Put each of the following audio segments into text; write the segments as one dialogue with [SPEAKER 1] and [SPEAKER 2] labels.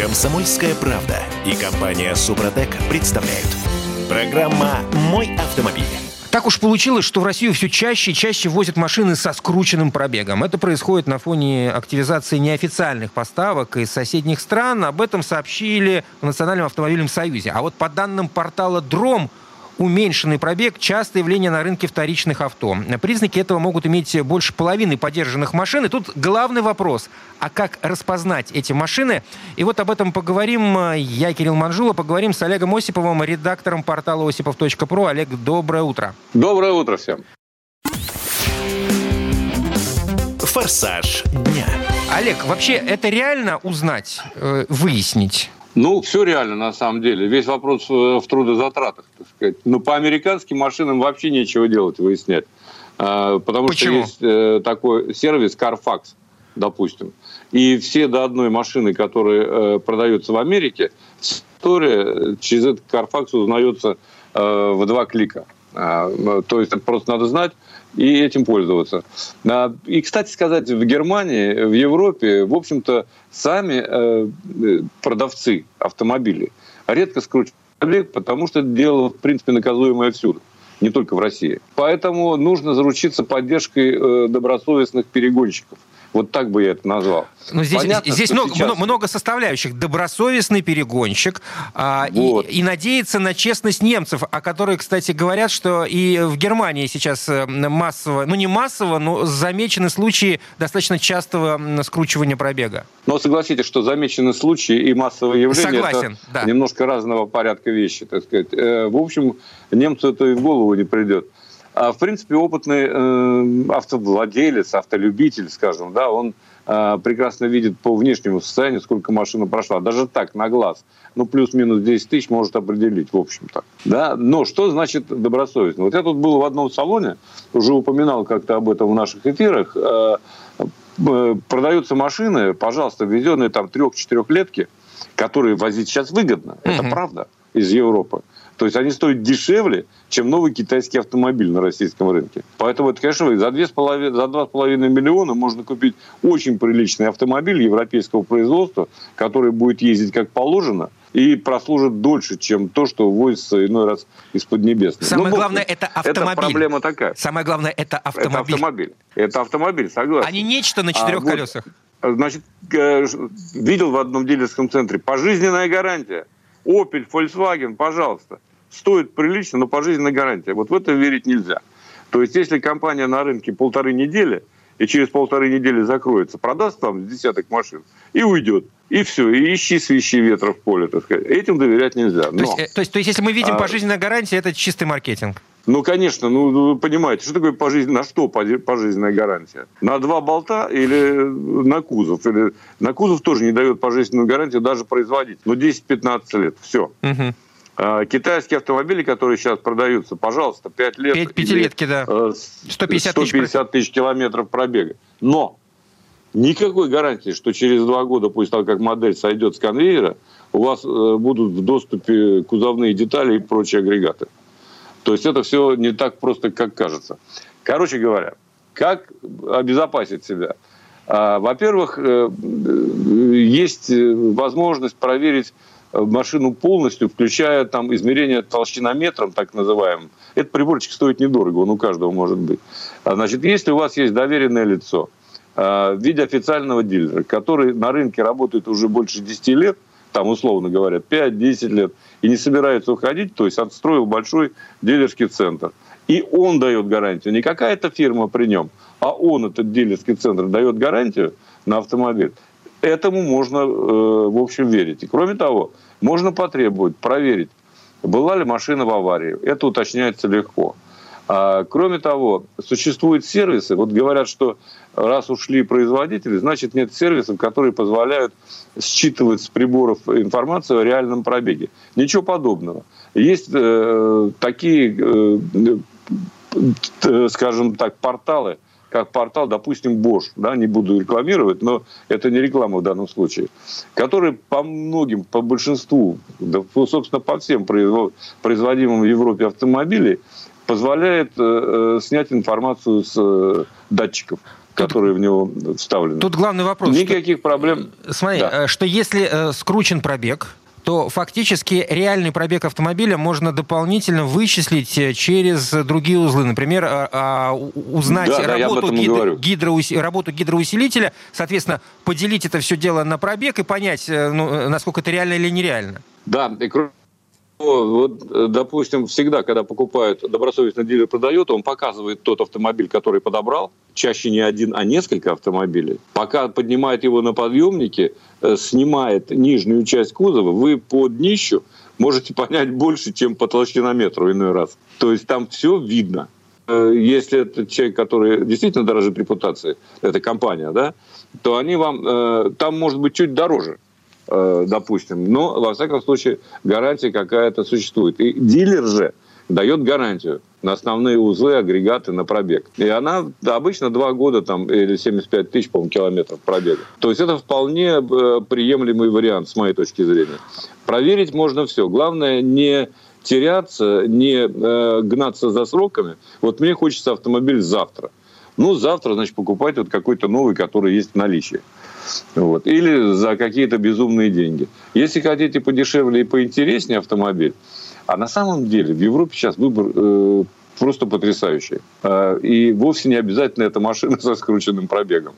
[SPEAKER 1] Комсомольская правда и компания Супротек представляют. Программа «Мой автомобиль».
[SPEAKER 2] Так уж получилось, что в Россию все чаще и чаще возят машины со скрученным пробегом. Это происходит на фоне активизации неофициальных поставок из соседних стран. Об этом сообщили в Национальном автомобильном союзе. А вот по данным портала «Дром», уменьшенный пробег – частое явление на рынке вторичных авто. Признаки этого могут иметь больше половины поддержанных машин. И тут главный вопрос – а как распознать эти машины? И вот об этом поговорим. Я, Кирилл Манжула, поговорим с Олегом Осиповым, редактором портала осипов.про. Олег, доброе утро.
[SPEAKER 3] Доброе утро всем.
[SPEAKER 1] Форсаж дня.
[SPEAKER 2] Олег, вообще это реально узнать, э, выяснить?
[SPEAKER 3] Ну, все реально, на самом деле. Весь вопрос э, в трудозатратах, так сказать. Но по американским машинам вообще нечего делать, выяснять. А, потому
[SPEAKER 2] Почему?
[SPEAKER 3] что есть э, такой сервис Carfax, допустим. И все до одной машины, которые э, продаются в Америке, история через этот Carfax узнается в два клика. А, то есть просто надо знать и этим пользоваться. А, и, кстати сказать, в Германии, в Европе, в общем-то, сами э, продавцы автомобилей редко скручивают пробег, потому что это дело, в принципе, наказуемое всюду не только в России. Поэтому нужно заручиться поддержкой э, добросовестных перегонщиков. Вот так бы я это назвал.
[SPEAKER 2] Ну, здесь
[SPEAKER 3] Понятно,
[SPEAKER 2] здесь много,
[SPEAKER 3] сейчас-
[SPEAKER 2] много составляющих. Добросовестный перегонщик а, и-
[SPEAKER 3] Вот.
[SPEAKER 2] и, надеяться на честность немцев, о которой, кстати, говорят, что и в Германии сейчас э, массово, ну не массово, но замечены случаи достаточно частого скручивания пробега.
[SPEAKER 3] Но согласитесь, что замечены случаи и массовые явления
[SPEAKER 2] Согласен,
[SPEAKER 3] это
[SPEAKER 2] да.
[SPEAKER 3] немножко разного порядка вещи, так сказать. Э, В общем, немцу это и в голову не придет. А в принципе, опытный э, автовладелец, автолюбитель, скажем, да, он э, прекрасно видит по внешнему состоянию, сколько машина прошла. Даже так, на глаз. Ну, плюс-минус 10 тысяч может определить, в общем-то. Да? Но что значит добросовестно? Вот я тут был в одном салоне, уже упоминал как-то об этом в наших эфирах. Э, э, продаются машины, пожалуйста, введенные там трех-четырехлетки, которые возить сейчас выгодно. Это
[SPEAKER 2] Мгм.
[SPEAKER 3] правда из Европы. То есть они стоят дешевле, чем новый китайский автомобиль на российском рынке. Поэтому это, конечно, за 2,5, за 2,5 миллиона можно купить очень приличный автомобиль европейского производства, который будет ездить как положено и прослужит дольше, чем то, что возится иной раз из-под небесной.
[SPEAKER 2] Самое
[SPEAKER 3] Ну,
[SPEAKER 2] главное, это автомобиль.
[SPEAKER 3] Это проблема такая.
[SPEAKER 2] Самое главное, это
[SPEAKER 3] Это
[SPEAKER 2] автомобиль,
[SPEAKER 3] автомобиль. Это автомобиль, согласен.
[SPEAKER 2] а не нечто на
[SPEAKER 3] А,
[SPEAKER 2] четырех
[SPEAKER 3] вот,
[SPEAKER 2] колесах.
[SPEAKER 3] Значит, э, видел в одном дилерском центре пожизненная гарантия. Opel, Volkswagen, пожалуйста. Стоит прилично, но пожизненная гарантия. Вот в это верить нельзя. То есть, если компания на рынке полторы недели, и через полторы недели закроется, продаст там десяток машин и уйдет. И все, и ищи свищи ветра в поле, так сказать. Этим доверять нельзя.
[SPEAKER 2] То
[SPEAKER 3] Но,
[SPEAKER 2] есть, э, то, есть, то есть, если мы видим
[SPEAKER 3] А-
[SPEAKER 2] пожизненная гарантия, это чистый маркетинг.
[SPEAKER 3] ну, конечно, ну, ну, вы понимаете, что такое пожизненная, на что пожизненная гарантия? На два болта или на кузов? Или на кузов тоже не дает пожизненную гарантию даже производить. Ну, 10-15 лет, все.
[SPEAKER 2] Мгм.
[SPEAKER 3] А, Китайские автомобили, которые сейчас продаются, пожалуйста, 5 лет.
[SPEAKER 2] Пять- пятилетки, да.
[SPEAKER 3] э, с-
[SPEAKER 2] 150 тысяч
[SPEAKER 3] 150 тысяч километров пробега. Но никакой гарантии, что через два года, после того, как модель сойдет с конвейера, у вас э, будут в доступе кузовные детали и прочие агрегаты. То есть это все не так просто, как кажется. Короче говоря, как обезопасить себя? А, Во-первых, э, э, есть э, возможность проверить э, машину полностью, включая там измерение толщинометром, так называемым. Этот приборчик стоит недорого, он у каждого может быть. А, Значит, если у вас есть доверенное лицо э, в виде официального дилера, который на рынке работает уже больше 10 лет, там, условно говоря, 5-10 лет, и не собирается уходить, то есть отстроил большой дилерский центр. И он дает гарантию, не какая-то фирма при нем, а он, этот дилерский центр, дает гарантию на автомобиль. Этому можно, э, в общем, верить. И кроме того, можно потребовать, проверить, была ли машина в аварии. Это уточняется легко. А, кроме того, существуют сервисы. Вот говорят, что раз ушли производители, значит нет сервисов, которые позволяют считывать с приборов информацию о реальном пробеге. Ничего подобного. Есть э, такие, э, э, скажем так, порталы, как портал, допустим, Bosch, да, не буду рекламировать, но это не реклама в данном случае, который по многим, по большинству, да, собственно, по всем произво- производимым в Европе автомобилей позволяет э, э, снять информацию с э, датчиков. которые в него вставлены.
[SPEAKER 2] Тут главный вопрос.
[SPEAKER 3] Никаких что, проблем.
[SPEAKER 2] Смотри, да. что если э, скручен пробег, то фактически реальный пробег автомобиля можно дополнительно вычислить э, через другие узлы. Например, а, а, узнать да, работу, да, гидро, гидроус, работу гидроусилителя, соответственно, поделить это все дело на пробег и понять, э, ну, э, насколько это реально или нереально.
[SPEAKER 3] Да, и кроме вот, э, допустим, всегда, когда покупают, добросовестно дилер продает, он показывает тот автомобиль, который подобрал, чаще не один, а несколько автомобилей. Пока поднимает его на подъемнике, э, снимает нижнюю часть кузова, вы по днищу можете понять больше, чем по толщинометру иной раз. То есть там все видно. Э, если это человек, который действительно дорожит репутацией, это компания, да, то они вам, там может быть чуть дороже. Э, допустим. Но, во всяком случае, гарантия какая-то существует. И дилер же дает гарантию на основные узлы, агрегаты на пробег. И она обычно 2 года там, или 75 тысяч, по-моему, километров пробега. То есть это вполне э, приемлемый вариант, с моей точки зрения. Проверить можно все. Главное не теряться, не э, гнаться за сроками. Вот мне хочется автомобиль завтра. Ну, завтра, значит, покупать вот какой-то новый, который есть в наличии. Вот. Или за какие-то безумные деньги. Если хотите подешевле и поинтереснее автомобиль, а на самом деле в Европе сейчас выбор э, просто потрясающий. Э, и вовсе не обязательно эта машина со скрученным пробегом.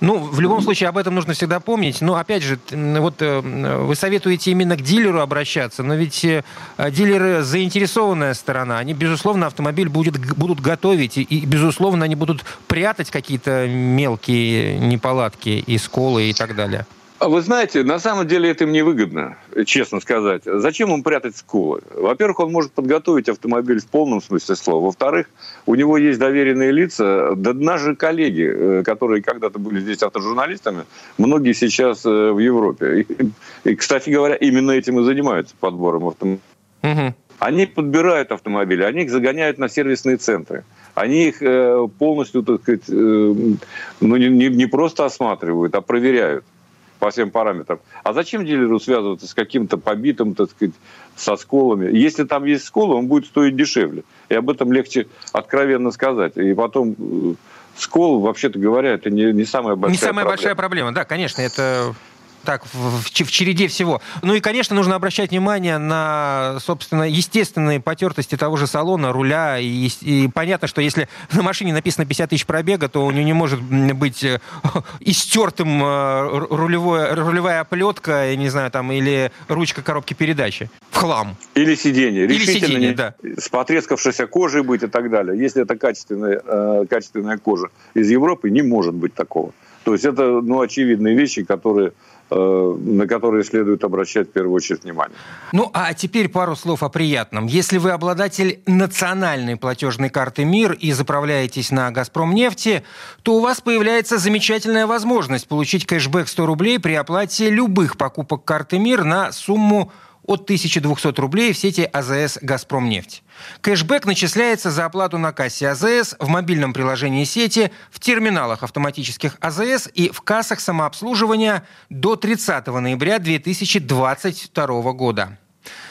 [SPEAKER 2] Ну, в любом случае, об этом нужно всегда помнить. Но, опять же, вот э, вы советуете именно к дилеру обращаться, но ведь э, дилеры заинтересованная сторона. Они, безусловно, автомобиль будет, будут готовить, и, безусловно, они будут прятать какие-то мелкие неполадки и сколы и так далее.
[SPEAKER 3] А вы знаете, на самом деле это им невыгодно, честно сказать. Зачем им прятать скулы? Во-первых, он может подготовить автомобиль в полном смысле слова. Во-вторых, у него есть доверенные лица. Да наши коллеги, э, которые когда-то были здесь автожурналистами, многие сейчас э, в Европе. И, и кстати говоря, именно этим и занимаются подбором автомобилей. Угу. Они подбирают автомобили, они их загоняют на сервисные центры. Они их э, полностью, так сказать, ну, не, не просто осматривают, а проверяют по всем параметрам. А зачем дилеру связываться с каким-то побитым, так сказать, со сколами? Если там есть сколы, он будет стоить дешевле. И об этом легче откровенно сказать. И потом э, скол, вообще-то говоря, это не, не самая большая
[SPEAKER 2] Не самая
[SPEAKER 3] проблема.
[SPEAKER 2] большая проблема, да, конечно, это так, в, в, череде всего. Ну и, конечно, нужно обращать внимание на, собственно, естественные потертости того же салона, руля. И, и понятно, что если на машине написано 50 тысяч пробега, то у нее не может быть э, истертым э, рулевое, рулевая оплетка, я не знаю, там, или ручка коробки передачи в хлам.
[SPEAKER 3] Или сиденье.
[SPEAKER 2] Или сиденье, не, да.
[SPEAKER 3] С потрескавшейся кожей быть и так далее. Если это качественная, э, качественная кожа из Европы, не может быть такого. То есть это ну, очевидные вещи, которые на которые следует обращать в первую очередь внимание.
[SPEAKER 2] Ну, а теперь пару слов о приятном. Если вы обладатель национальной платежной карты МИР и заправляетесь на «Газпром нефти», то у вас появляется замечательная возможность получить кэшбэк 100 рублей при оплате любых покупок карты МИР на сумму от 1200 рублей в сети АЗС «Газпромнефть». Кэшбэк начисляется за оплату на кассе АЗС, в мобильном приложении сети, в терминалах автоматических АЗС и в кассах самообслуживания до 30 ноября 2022 года.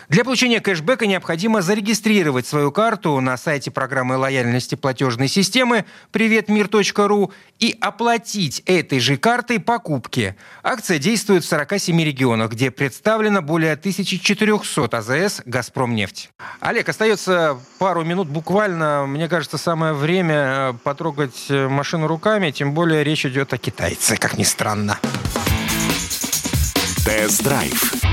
[SPEAKER 2] Для получения кэшбэка необходимо зарегистрировать свою карту на сайте программы лояльности платежной системы приветмир.ру и оплатить этой же картой покупки. Акция действует в 47 регионах, где представлено более 1400 АЗС «Газпромнефть». Олег, остается пару минут буквально. Мне кажется, самое время э, потрогать э, машину руками, тем более речь идет о китайце, как ни странно.
[SPEAKER 1] Тест-драйв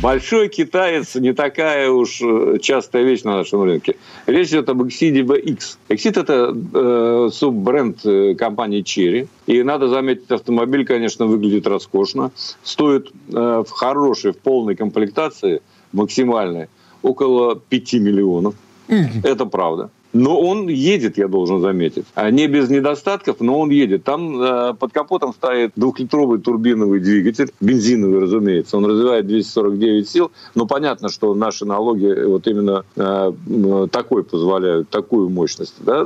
[SPEAKER 3] Большой китаец не такая уж э, частая вещь на нашем рынке. Речь идет об Exide VX. Exide – это э, суббренд э, компании Cherry. И надо заметить, автомобиль, конечно, выглядит роскошно. Стоит э, в хорошей, в полной комплектации, максимальной, около 5 миллионов. Mm-hmm. Это правда. Но он едет, я должен заметить. А не без недостатков, но он едет. Там э, под капотом стоит двухлитровый турбиновый двигатель, бензиновый, разумеется. Он развивает 249 сил. Но понятно, что наши налоги вот именно э, такой позволяют, такую мощность, да,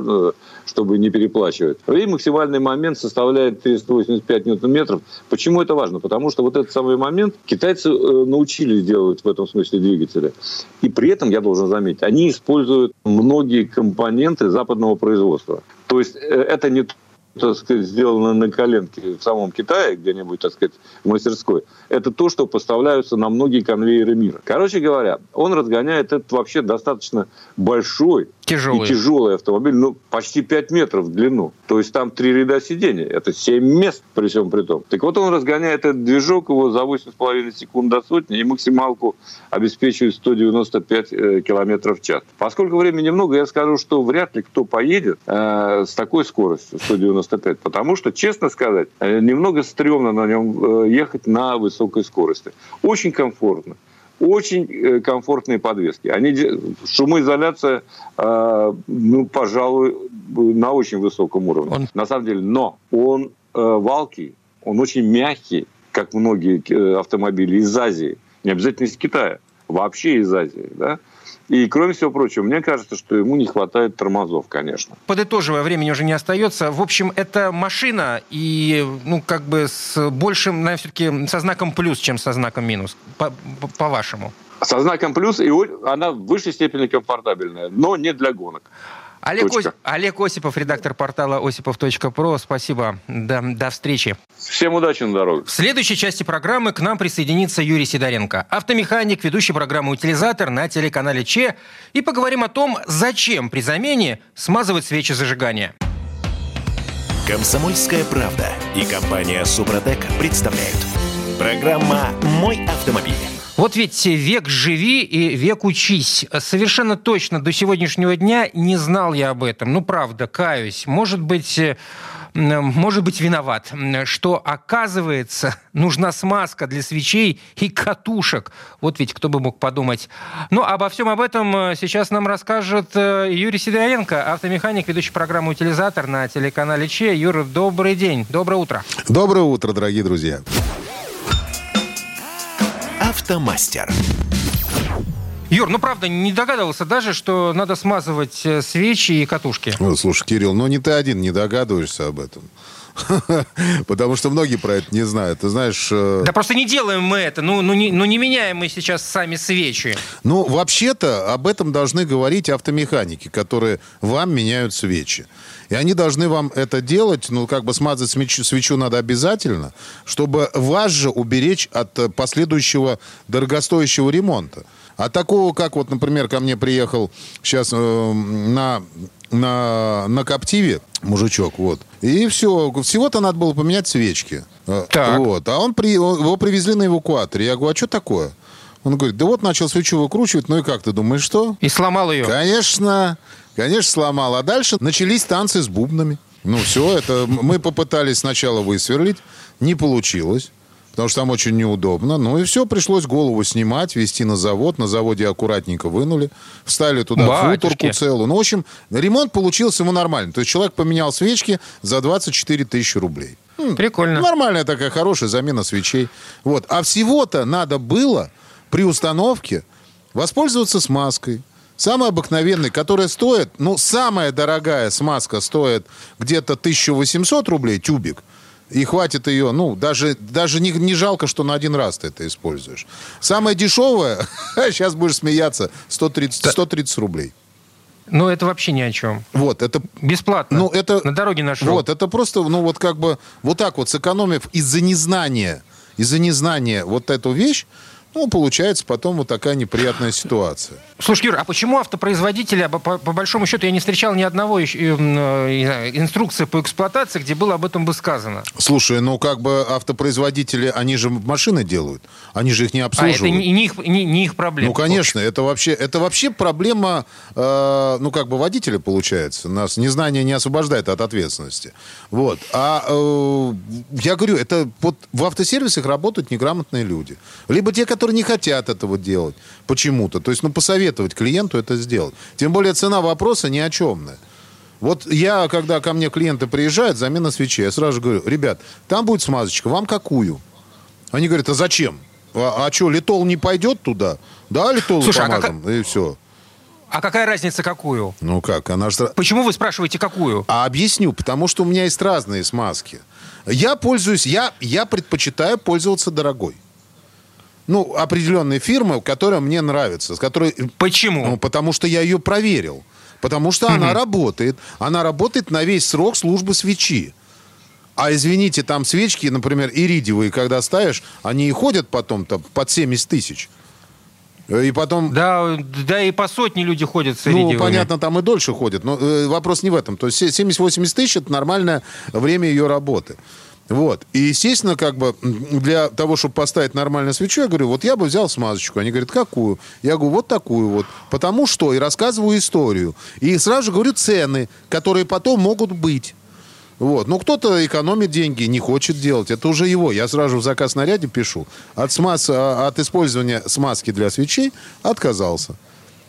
[SPEAKER 3] чтобы не переплачивать. И максимальный момент составляет 385 ньютон-метров. Почему это важно? Потому что вот этот самый момент китайцы э, научились делать в этом смысле двигатели. И при этом, я должен заметить, они используют многие компоненты западного производства. То есть э, это не так сказать, сделано на коленке в самом Китае, где-нибудь, так сказать, в мастерской, это то, что поставляются на многие конвейеры мира. Короче говоря, он разгоняет этот вообще достаточно большой
[SPEAKER 2] Тяжелый.
[SPEAKER 3] и тяжелый автомобиль, ну, почти 5 метров в длину. То есть там три ряда сидений. Это 7 мест при всем при том. Так вот он разгоняет этот движок его за 8,5 секунд до сотни и максималку обеспечивает 195 э, километров в час. Поскольку времени много, я скажу, что вряд ли кто поедет э, с такой скоростью 195. Потому что, честно сказать, э, немного стрёмно на нем э, ехать на высокой скорости. Очень комфортно очень э, комфортные подвески. Они, шумоизоляция, э, ну, пожалуй, на очень высоком уровне. Он... На самом деле, но он э, валкий, он очень мягкий, как многие э, автомобили из Азии, не обязательно из Китая, вообще из Азии, да. И, кроме всего прочего, мне кажется, что ему не хватает тормозов, конечно.
[SPEAKER 2] Подытоживая, времени уже не остается. В общем, это машина и, ну, как бы с большим, наверное, все-таки со знаком плюс, чем со знаком минус, по-вашему.
[SPEAKER 3] Со знаком плюс, и она в высшей степени комфортабельная, но не для гонок.
[SPEAKER 2] Олег, Ос... Олег Осипов, редактор портала осипов.про. Спасибо. До, до встречи.
[SPEAKER 3] Всем удачи на дороге.
[SPEAKER 2] В следующей части программы к нам присоединится Юрий Сидоренко, автомеханик, ведущий программы «Утилизатор» на телеканале ЧЕ. И поговорим о том, зачем при замене смазывать свечи зажигания.
[SPEAKER 1] Комсомольская правда и компания «Супротек» представляют. Программа «Мой автомобиль».
[SPEAKER 2] Вот ведь век живи и век учись. Совершенно точно до сегодняшнего дня не знал я об этом. Ну, правда, каюсь. Может быть, э, может быть, виноват, что, оказывается, нужна смазка для свечей и катушек. Вот ведь кто бы мог подумать. Ну, обо всем об этом э, сейчас нам расскажет э, Юрий Сидоренко, автомеханик, ведущий программу «Утилизатор» на телеканале ЧЕ. Юра, добрый день, доброе утро.
[SPEAKER 4] Доброе утро, дорогие друзья.
[SPEAKER 1] Автомастер.
[SPEAKER 2] Юр, ну правда, не догадывался даже, что надо смазывать э, свечи и катушки.
[SPEAKER 4] Ну, слушай, Кирилл, ну не ты один не догадываешься об этом. Потому что многие про это не знают. Ты знаешь... Э,
[SPEAKER 2] да просто не делаем мы это. Ну, ну, не, ну не меняем мы сейчас сами свечи.
[SPEAKER 4] Ну, вообще-то об этом должны говорить автомеханики, которые вам меняют свечи. И они должны вам это делать, ну, как бы смазать свечу, свечу надо обязательно, чтобы вас же уберечь от э, последующего дорогостоящего ремонта. А такого, как вот, например, ко мне приехал сейчас э, на, на, на Коптиве мужичок, вот. И все, всего-то надо было поменять свечки. Э, так. Вот. А он при, его привезли на эвакуаторе. Я говорю, а что такое? Он говорит, да вот начал свечу выкручивать, ну и как ты думаешь, что?
[SPEAKER 2] И сломал ее.
[SPEAKER 4] Конечно. Конечно, сломал. А дальше начались танцы с бубнами. Ну, все, это мы попытались сначала высверлить, не получилось потому что там очень неудобно. Ну и все, пришлось голову снимать, везти на завод. На заводе аккуратненько вынули, вставили туда Батюшки. футорку целую. Ну, в общем, ремонт получился ему нормальный. То есть человек поменял свечки за 24 тысячи рублей.
[SPEAKER 2] Прикольно.
[SPEAKER 4] Нормальная такая хорошая замена свечей. Вот. А всего-то надо было при установке воспользоваться смазкой. Самая обыкновенная, которая стоит, ну, самая дорогая смазка стоит где-то 1800 рублей, тюбик. И хватит ее, ну, даже, даже не, не жалко, что на один раз ты это используешь. Самая дешевая, сейчас будешь смеяться, 130, 130 рублей.
[SPEAKER 2] Ну, это вообще ни о чем.
[SPEAKER 4] Вот, это...
[SPEAKER 2] Бесплатно. Ну, это... На дороге нашел.
[SPEAKER 4] Вот, это просто, ну, вот как бы, вот так вот сэкономив из-за незнания, из-за незнания вот эту вещь, ну, получается потом вот такая неприятная ситуация.
[SPEAKER 2] Слушай, Юр, а почему автопроизводители, по, по большому счету, я не встречал ни одного еще, э, инструкции по эксплуатации, где было об этом бы сказано?
[SPEAKER 4] Слушай, ну как бы автопроизводители, они же машины делают, они же их не обслуживают. А
[SPEAKER 2] это не, не, их, не, не их проблема?
[SPEAKER 4] Ну, конечно, это вообще, это вообще проблема, э, ну как бы водителя получается. Нас незнание не освобождает от ответственности. Вот. А э, я говорю, это вот в автосервисах работают неграмотные люди. Либо те, которые не хотят этого делать почему-то. То есть, ну, посоветовать клиенту это сделать. Тем более цена вопроса ни о чемная. Вот я, когда ко мне клиенты приезжают, замена свечей, я сразу же говорю, ребят, там будет смазочка, вам какую? Они говорят, а зачем? А, а что, литол не пойдет туда? Да, литол Слушай, а как... и все.
[SPEAKER 2] А какая разница, какую?
[SPEAKER 4] Ну как, она же...
[SPEAKER 2] Почему вы спрашиваете, какую?
[SPEAKER 4] А объясню, потому что у меня есть разные смазки. Я пользуюсь, я, я предпочитаю пользоваться дорогой ну, определенной фирмы, которая мне нравится. С которой...
[SPEAKER 2] Почему?
[SPEAKER 4] Ну, потому что я ее проверил. Потому что она работает. Она работает на весь срок службы свечи. А извините, там свечки, например, иридиевые, когда ставишь, они и ходят потом-то под 70 тысяч. И потом...
[SPEAKER 2] Да, да и по сотне люди ходят с
[SPEAKER 4] Ну, понятно, там и дольше ходят. Но э, вопрос не в этом. То есть 70-80 тысяч – это нормальное время ее работы. Вот. И, естественно, как бы для того, чтобы поставить нормальную свечу, я говорю, вот я бы взял смазочку. Они говорят, какую? Я говорю, вот такую вот. Потому что, и рассказываю историю. И сразу же говорю цены, которые потом могут быть. Вот. Ну, кто-то экономит деньги, не хочет делать. Это уже его. Я сразу в заказ наряде пишу. От, смаз... а, от использования смазки для свечей отказался.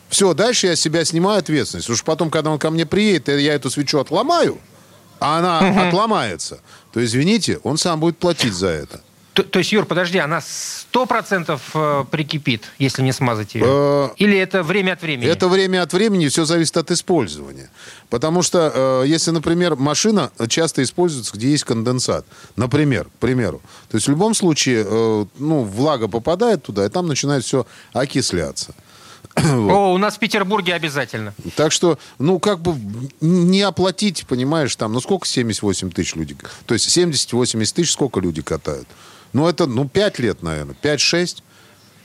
[SPEAKER 4] Все, дальше я себя снимаю ответственность. Что потом, когда он ко мне приедет, я эту свечу отломаю, а она отломается, то, извините, он сам будет платить за это.
[SPEAKER 2] То, то есть, Юр, подожди, она сто процентов э, прикипит, если не смазать ее?
[SPEAKER 4] Э,
[SPEAKER 2] Или это время от времени?
[SPEAKER 4] Это время от времени, все зависит от использования. Потому что, э, если, например, машина часто используется, где есть конденсат, например, к примеру, то есть в любом случае, э, ну, влага попадает туда, и там начинает все окисляться.
[SPEAKER 2] О, у нас в Петербурге обязательно.
[SPEAKER 4] Так что, ну, как бы не оплатить, понимаешь, там, ну, сколько 78 тысяч люди? То есть 70-80 тысяч сколько люди катают? Ну, это, ну, 5 лет, наверное, 5-6.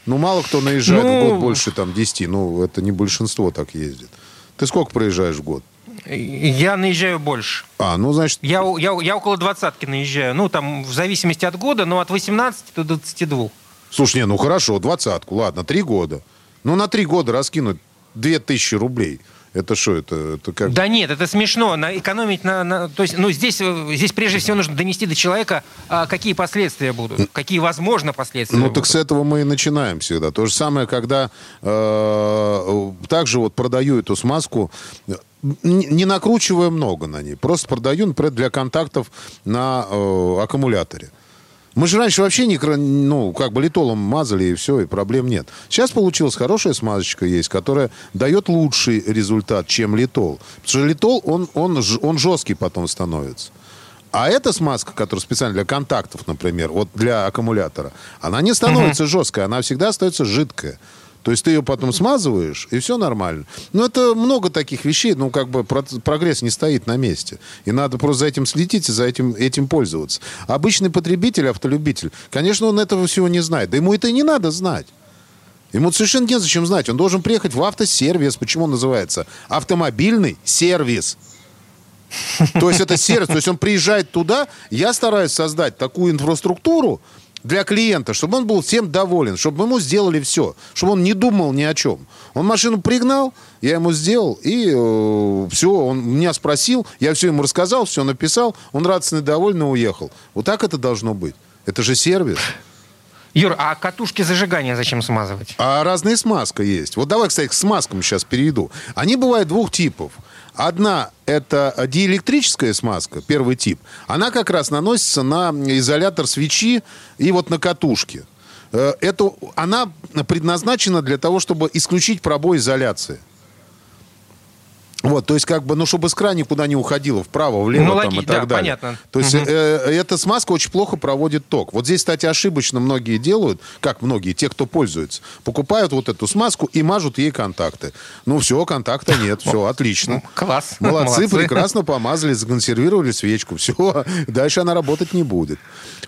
[SPEAKER 4] Ну, мало кто наезжает
[SPEAKER 2] Ну-
[SPEAKER 4] в год больше, там, 10. Ну, это не большинство так ездит. Ты сколько проезжаешь в год?
[SPEAKER 2] Я наезжаю больше.
[SPEAKER 4] А, ну, значит,
[SPEAKER 2] Я, я, я около двадцатки наезжаю. Ну, там, в зависимости от года, но от 18 до 22.
[SPEAKER 4] слушай, не, ну, хорошо, двадцатку, ладно, три года. Ну, на три года раскинуть 2000 рублей. Это что, это, это как...
[SPEAKER 2] Да нет, это смешно. На, экономить на, на- То есть, ну, здесь, э, здесь прежде всего нужно донести до человека, а, какие последствия будут, какие, возможно, последствия
[SPEAKER 4] Ну,
[SPEAKER 2] будут.
[SPEAKER 4] так с этого мы и начинаем всегда. То же самое, когда э, также вот продаю эту смазку, э, не не накручивая много на ней. Просто продаю, например, для контактов на э, аккумуляторе. Мы же раньше вообще не, ну, как бы литолом мазали, и все, и проблем нет. Сейчас получилась хорошая смазочка есть, которая дает лучший результат, чем литол. Потому что литол, он, он, он жесткий потом становится. А эта смазка, которая специально для контактов, например, вот для аккумулятора, она не становится жесткой, она всегда остается жидкая. То есть ты ее потом смазываешь, и все нормально. Но это много таких вещей, ну, как бы про- прогресс не стоит на месте. И надо просто за этим следить и за этим, этим пользоваться. Обычный потребитель, автолюбитель, конечно, он этого всего не знает. Да ему это и не надо знать. Ему совершенно незачем знать. Он должен приехать в автосервис. Почему он называется? Автомобильный сервис. То есть это сервис. То есть он приезжает туда. Я стараюсь создать такую инфраструктуру для клиента, чтобы он был всем доволен, чтобы ему сделали все, чтобы он не думал ни о чем. Он машину пригнал, я ему сделал, и все, он меня спросил, я все ему рассказал, все написал, он радостно и довольно уехал. Вот так это должно быть. Это же сервис.
[SPEAKER 2] Юр, а катушки зажигания зачем смазывать?
[SPEAKER 4] А разная смазка есть. Вот давай, кстати, к смазкам сейчас перейду. Они бывают двух типов. Одна – это диэлектрическая смазка, первый тип. Она как раз наносится на изолятор свечи и вот на катушки. Э, Это, она предназначена для того, чтобы исключить пробой изоляции. Вот, то есть как бы, ну, чтобы искра никуда не уходила, вправо, влево
[SPEAKER 2] Ну,
[SPEAKER 4] там, и так
[SPEAKER 2] да,
[SPEAKER 4] далее.
[SPEAKER 2] понятно.
[SPEAKER 4] То есть
[SPEAKER 2] Мгм.
[SPEAKER 4] э, эта смазка очень плохо проводит ток. Вот здесь, кстати, ошибочно многие делают, как многие, те, кто пользуется, покупают вот эту смазку и мажут ей контакты. Ну, все, контакта нет, все, отлично.
[SPEAKER 2] Класс.
[SPEAKER 4] Молодцы, прекрасно помазали, законсервировали свечку. Все, дальше она работать не будет.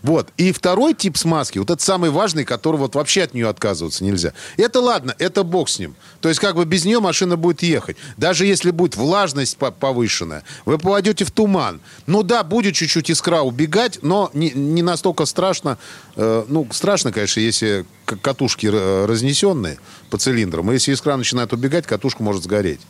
[SPEAKER 4] Вот. И второй тип смазки, вот это самый важный, который вот вообще от нее отказываться нельзя. Это ладно, это бог с ним. То есть как бы без нее машина будет ехать. Даже если будет влажность по- повышенная, вы попадете в туман. Ну да, будет чуть-чуть искра убегать, но не, не настолько страшно. Э, ну, страшно, конечно, если катушки разнесенные по цилиндрам. Если искра начинает убегать, катушка может сгореть.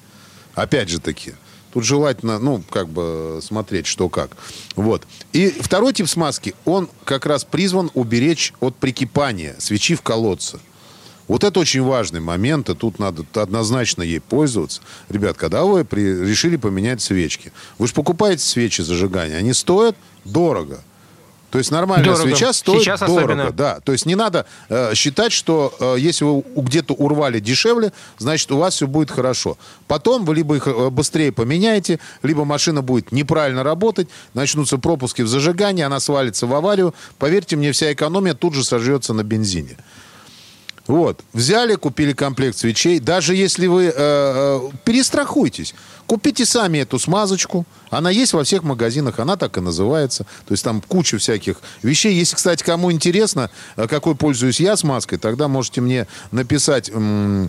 [SPEAKER 4] Опять же таки. Тут желательно, ну, как бы смотреть, что как. Вот. И второй тип смазки, он как раз призван уберечь от прикипания свечи в колодце. Вот это очень важный момент, и тут надо однозначно ей пользоваться. Ребят, когда вы при- решили поменять свечки, вы же покупаете свечи зажигания, они стоят дорого. То есть нормальная
[SPEAKER 2] Дорого.
[SPEAKER 4] свеча стоит
[SPEAKER 2] Сейчас
[SPEAKER 4] дорого.
[SPEAKER 2] особенно.
[SPEAKER 4] Да, то есть не надо э, считать, что э, если вы где-то урвали дешевле, значит у вас все будет хорошо. Потом вы либо их э, быстрее поменяете, либо машина будет неправильно работать, начнутся пропуски в зажигании, она свалится в аварию. Поверьте мне, вся экономия тут же сожрется на бензине. Вот, взяли, купили комплект свечей. Даже если вы э, э, перестрахуйтесь, купите сами эту смазочку. Она есть во всех магазинах, она так и называется. То есть там куча всяких вещей. Если, кстати, кому интересно, э, какой пользуюсь я смазкой, тогда можете мне написать, э,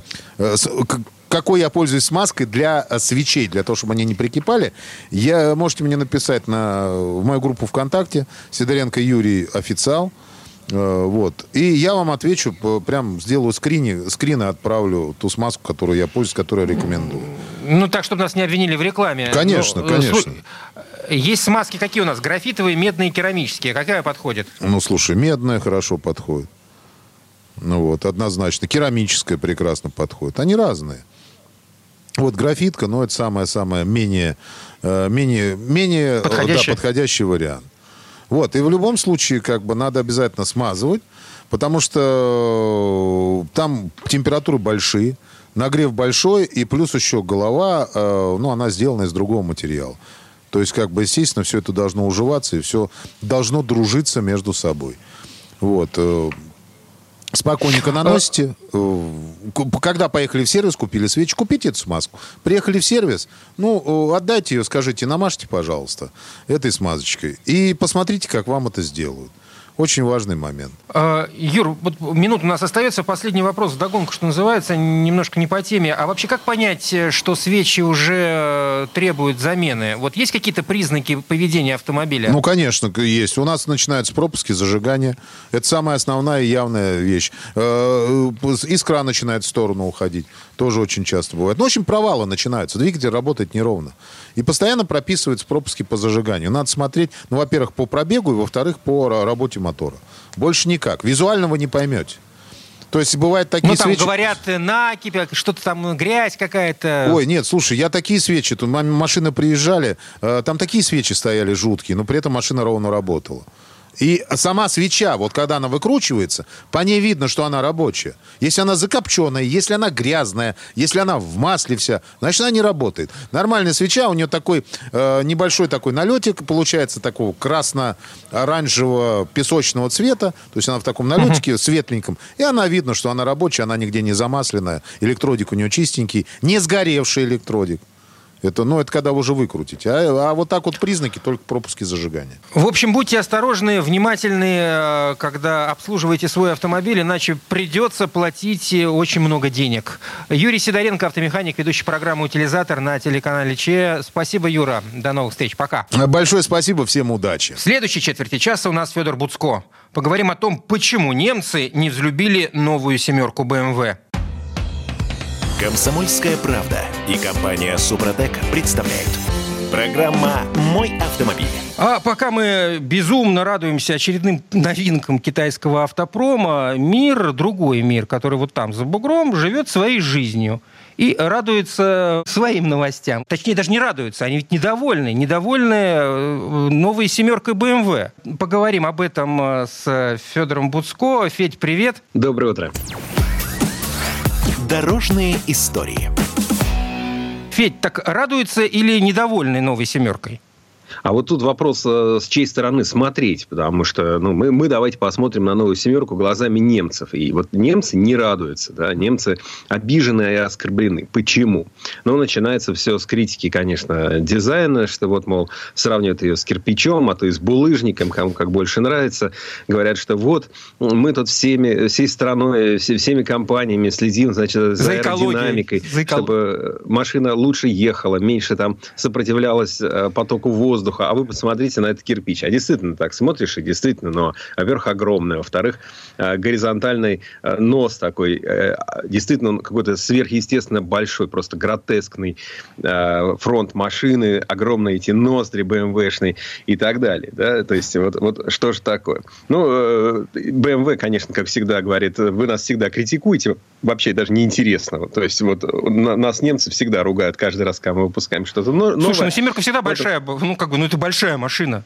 [SPEAKER 4] какой я пользуюсь смазкой для э, свечей, для того, чтобы они не прикипали. Я, можете мне написать на, в мою группу ВКонтакте Сидоренко Юрий Официал. Э, Вот. И я вам отвечу, прям сделаю скрини, скрины, отправлю ту смазку, которую я пользуюсь, которую рекомендую.
[SPEAKER 2] Ну, так, чтобы нас не обвинили в рекламе.
[SPEAKER 4] Конечно,
[SPEAKER 2] Ну, э,
[SPEAKER 4] конечно.
[SPEAKER 2] слу- Есть смазки какие у нас? Графитовые, медные, керамические. Какая подходит?
[SPEAKER 4] Ну, слушай, медная хорошо подходит. Ну вот, однозначно. Керамическая прекрасно подходит. Они разные. Вот графитка, ну, это самое-самое менее, э, менее, менее э,
[SPEAKER 2] Подходящий.
[SPEAKER 4] Да, подходящий вариант. Вот, и в любом случае, как бы, надо обязательно смазывать, потому что э, там температуры большие, нагрев большой, и плюс еще голова, э, ну, она сделана из другого материала. То есть, как бы, естественно, все это должно уживаться, и все должно дружиться между собой. Вот. Э, Спокойненько наносите. Э, ку- Когда поехали в сервис, купили свечи, купите эту смазку. Приехали в сервис, ну, э, отдайте ее, скажите, намажьте, пожалуйста, этой смазочкой. И посмотрите, как вам это сделают. Очень важный момент.
[SPEAKER 2] Э, Юр, вот минут у нас остается. Последний вопрос догонку, что называется, немножко не по теме. А вообще, как понять, э, что свечи уже э, требуют замены? Вот есть какие-то признаки поведения автомобиля?
[SPEAKER 4] Ну, конечно, есть. У нас начинаются пропуски, зажигания. Это самая основная и явная вещь. Э, Искра начинает в сторону уходить. Тоже очень часто бывает. Ну, в общем, провалы начинаются. Двигатель работает неровно. И постоянно прописываются пропуски по зажиганию. Надо смотреть, ну, во-первых, по пробегу, и, во-вторых, по ра- работе мотора. Больше никак. Визуально вы не поймете. То есть бывают такие
[SPEAKER 2] ну, там
[SPEAKER 4] свечи...
[SPEAKER 2] говорят, э, накипь, что-то там, грязь какая-то.
[SPEAKER 4] Ой, нет, слушай, я такие свечи, тут машины приезжали, э, там такие свечи стояли жуткие, но при этом машина ровно работала. И сама свеча, вот когда она выкручивается, по ней видно, что она рабочая. Если она закопченная, если она грязная, если она в масле вся, значит, она не работает. Нормальная свеча, у нее такой э, небольшой такой налетик, получается, такого красно-оранжевого песочного цвета, то есть она в таком налетике светленьком, и она видно, что она рабочая, она нигде не замасленная, электродик у нее чистенький, не сгоревший электродик. Это, ну, это когда уже выкрутите. А, а вот так вот признаки только пропуски зажигания.
[SPEAKER 2] В общем, будьте осторожны, внимательны, э, когда обслуживаете свой автомобиль, иначе придется платить э, очень много денег. Юрий Сидоренко, автомеханик, ведущий программу «Утилизатор» на телеканале ЧЕ. Спасибо, Юра. До новых встреч. Пока.
[SPEAKER 4] Большое спасибо, всем удачи.
[SPEAKER 2] В следующей четверти часа у нас Федор Буцко. Поговорим о том, почему немцы не взлюбили новую семерку BMW.
[SPEAKER 1] Комсомольская правда и компания Супротек представляют. Программа «Мой автомобиль».
[SPEAKER 2] А пока мы безумно радуемся очередным новинкам китайского автопрома, мир, другой мир, который вот там за бугром, живет своей жизнью. И радуется своим новостям. Точнее, даже не радуются, они ведь недовольны. Недовольны э, новой семеркой BMW. Поговорим об этом э, с Федором Буцко. Федь, привет.
[SPEAKER 5] Доброе утро.
[SPEAKER 1] Дорожные истории.
[SPEAKER 2] Федь, так радуются или недовольны новой семеркой?
[SPEAKER 5] А вот тут вопрос, э, с чьей стороны смотреть, потому что ну, мы, мы давайте посмотрим на новую семерку глазами немцев. И вот немцы не радуются, да, немцы обижены и оскорблены. Почему? Ну, начинается все с критики, конечно, дизайна, что вот, мол, сравнивают ее с кирпичом, а то и с булыжником, кому как больше нравится. Говорят, что вот, мы тут всеми, всей страной, все- всеми компаниями следим, значит, за,
[SPEAKER 2] За
[SPEAKER 5] аэродинамикой,
[SPEAKER 2] За экол-
[SPEAKER 5] чтобы машина лучше ехала, меньше там сопротивлялась э, потоку воздуха. А вы посмотрите на этот кирпич. А действительно так смотришь, и действительно, но, во-первых, огромный, во-вторых, э, горизонтальный э, нос такой, э, действительно он какой-то сверхъестественно большой, просто гротескный фронт машины, огромные эти ноздри БМВшные и так далее. Да? То есть вот, вот что же такое? Ну, BMW, конечно, как всегда говорит, вы нас всегда критикуете, вообще даже неинтересно. То есть вот на- нас немцы всегда ругают каждый раз, когда мы выпускаем что-то но- новое.
[SPEAKER 2] Слушай, ну семерка всегда большая, ну как бы, ну это большая машина.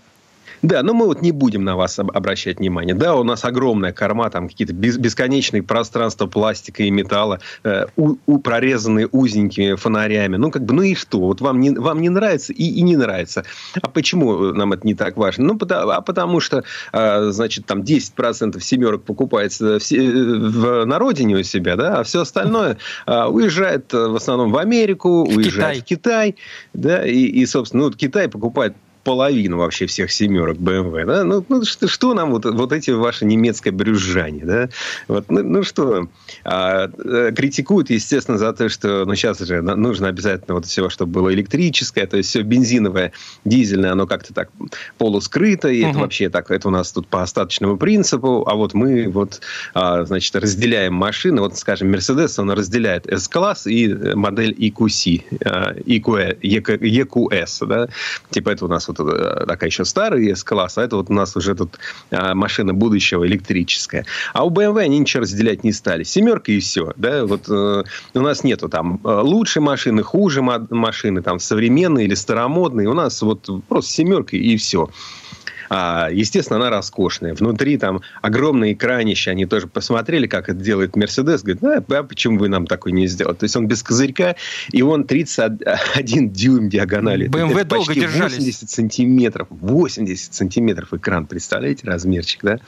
[SPEAKER 5] Да, но мы вот не будем на вас обращать внимание. Да, у нас огромная корма, там какие-то бесконечные пространства пластика и металла, э, у, у, прорезанные узенькими фонарями. Ну, как бы, ну и что? Вот вам не, вам не нравится и, и не нравится. А почему нам это не так важно? Ну, потому, а потому что, э, значит, там 10% семерок покупается в, в, на родине у себя, да, а все остальное э, уезжает в основном в Америку, в уезжает Китай. в Китай, да, и, и собственно, ну, Китай покупает половину вообще всех семерок BMW, да? Ну, ну что, что нам вот, вот эти ваши немецкое брюзжание, да? Вот, ну, ну что, а, э, критикуют, естественно, за то, что, ну, сейчас же нужно обязательно вот все, чтобы было электрическое, то есть все бензиновое, дизельное, оно как-то так полускрыто, и угу. это вообще так, это у нас тут по остаточному принципу, а вот мы вот, а, значит, разделяем машины, вот, скажем, Mercedes, он разделяет S-класс и модель EQC, EQS, EQS, да? Типа это у нас вот э, такая еще старая S-класс, а это вот у нас уже тут а, машина будущего электрическая. А у BMW они ничего разделять не стали. Семерка и все. Да? Вот, э, у нас нету там э, лучшей машины, хуже машины, там современные или старомодные. У нас вот просто семерка и все. А, естественно, она роскошная. Внутри там огромные экранища. Они тоже посмотрели, как это делает Мерседес. Говорят, а, а почему вы нам такой не сделали? То есть он без козырька, и он 31 дюйм диагонали.
[SPEAKER 2] BMW это долго
[SPEAKER 5] почти
[SPEAKER 2] держались.
[SPEAKER 5] 80 сантиметров. 80 сантиметров экран. Представляете размерчик, да?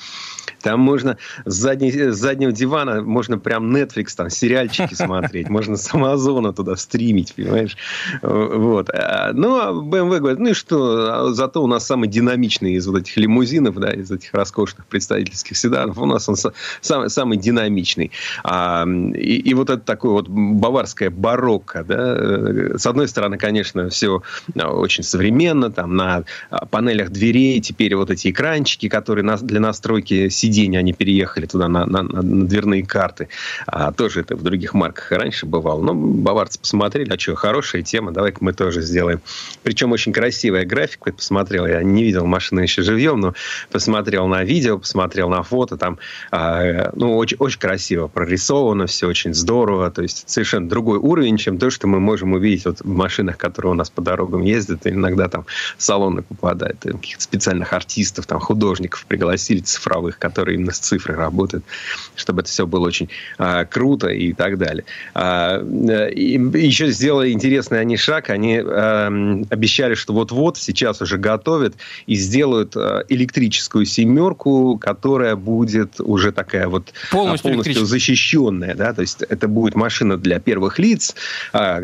[SPEAKER 5] Там можно с, задней, с заднего дивана можно прям Netflix, там, сериальчики смотреть. Можно с Амазона туда стримить, понимаешь? Вот. А, ну, а BMW говорит, ну и что, зато у нас самый динамичный из вот этих лимузинов, да, из этих роскошных представительских седанов, у нас он самый, самый динамичный. А, и, и вот это такое вот баварское барокко, да, э, с одной стороны, конечно, все а, очень современно, там на панелях дверей теперь вот эти экранчики, которые для настройки сидений, они переехали туда на, на, на дверные карты. А, тоже это в других марках раньше бывало. Но баварцы посмотрели, а что, хорошая тема, давай-ка мы тоже сделаем. Причем очень красивая графика, посмотрел, я не видел машины еще живьем, но посмотрел на видео, посмотрел на фото, там, а, ну, очень, очень красиво прорисовано, все очень здорово, то есть совершенно другой уровень, чем то, что мы можем увидеть вот в машинах, которые у нас по дорогам ездят, и иногда там салоны попадают, каких-то специальных артистов, там, художников пригласили цифровых, которые именно с цифрой работают, чтобы это все было очень а, круто и так далее. А, и еще сделали интересный они шаг, они а, обещали, что вот-вот сейчас уже готовят и сделают делают э, электрическую семерку, которая будет уже такая вот
[SPEAKER 2] полностью,
[SPEAKER 5] полностью защищенная, да, то есть это будет машина для первых лиц, а,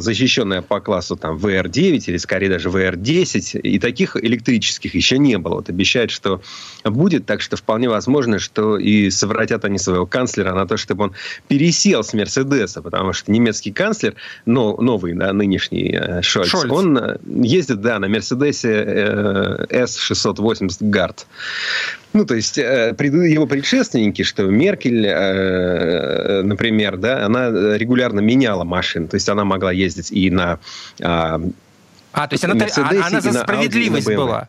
[SPEAKER 5] защищенная по классу там VR9 или скорее даже VR10, и таких электрических еще не было. Вот обещают, что будет, так что вполне возможно, что и совратят они своего канцлера на то, чтобы он пересел с Мерседеса, потому что немецкий канцлер, но, новый, да, нынешний э, Шольц, Шольц, он э, ездит, да, на Мерседесе э, S600 680 гард. Ну, то есть, э, его предшественники, что Меркель, э, например, да, она регулярно меняла машин. То есть, она могла ездить и на
[SPEAKER 2] а, а, то есть она, она за справедливость была.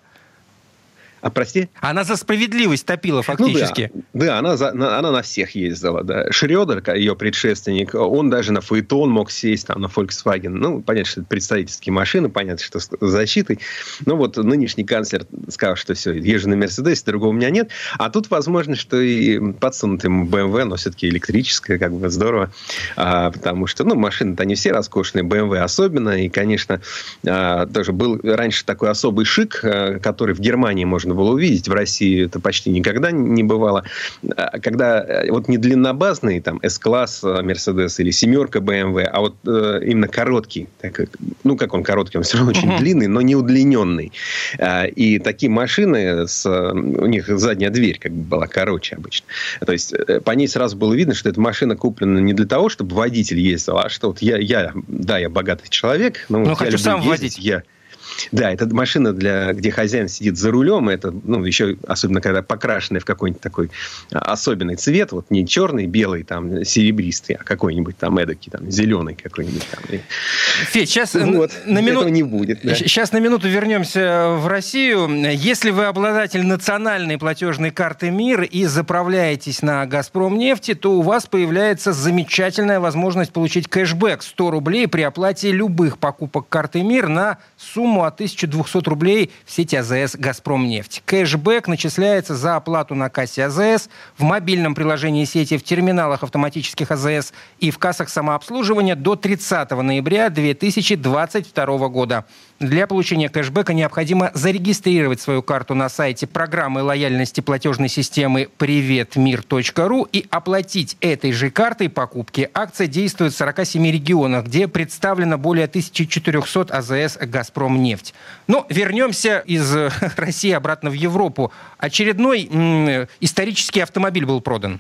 [SPEAKER 5] А прости?
[SPEAKER 2] Она за справедливость топила фактически.
[SPEAKER 5] Ну, да, да она, за, она на всех ездила. Да. Шредер, ее предшественник, он даже на Фаэтон мог сесть, там, на Volkswagen. Ну, понятно, что это представительские машины, понятно, что с защитой. Но вот нынешний канцлер сказал, что все, езжу на Мерседесе, другого у меня нет. А тут возможно, что и подсунут ему BMW, но все-таки электрическое, как бы здорово. А, потому что, ну, машины-то не все роскошные, BMW особенно. И, конечно, а, тоже был раньше такой особый шик, а, который в Германии можно можно было увидеть. В России это почти никогда не бывало. А когда э, вот не длиннобазный, там, S-класс Mercedes или семерка BMW, а вот э, именно короткий. Так, ну, как он короткий, он все равно очень uh-huh. длинный, но не удлиненный. А, и такие машины, с, у них задняя дверь как бы была короче обычно. То есть э, по ней сразу было видно, что эта машина куплена не для того, чтобы водитель ездил, а что вот я, я да, я богатый человек, но,
[SPEAKER 2] но
[SPEAKER 5] вот
[SPEAKER 2] хочу сам ездить, водить.
[SPEAKER 5] Я, да, это машина, для, где хозяин сидит за рулем. Это, ну, еще особенно, когда покрашенная в какой-нибудь такой особенный цвет. Вот не черный, белый, там, серебристый, а какой-нибудь там эдакий, там, зеленый какой-нибудь. Там.
[SPEAKER 2] Федь, сейчас вот, на минуту... не будет. Да. Сейчас на минуту вернемся в Россию. Если вы обладатель национальной платежной карты МИР и заправляетесь на «Газпром нефти», то у вас появляется замечательная возможность получить кэшбэк 100 рублей при оплате любых покупок карты МИР на сумму сумму от 1200 рублей в сети АЗС «Газпромнефть». Кэшбэк начисляется за оплату на кассе АЗС, в мобильном приложении сети, в терминалах автоматических АЗС и в кассах самообслуживания до 30 ноября 2022 года. Для получения кэшбэка необходимо зарегистрировать свою карту на сайте программы лояльности платежной системы приветмир.ру и оплатить этой же картой покупки. Акция действует в 47 регионах, где представлено более 1400 АЗС «Газпромнефть». Но вернемся из России обратно в Европу. Очередной исторический автомобиль был продан.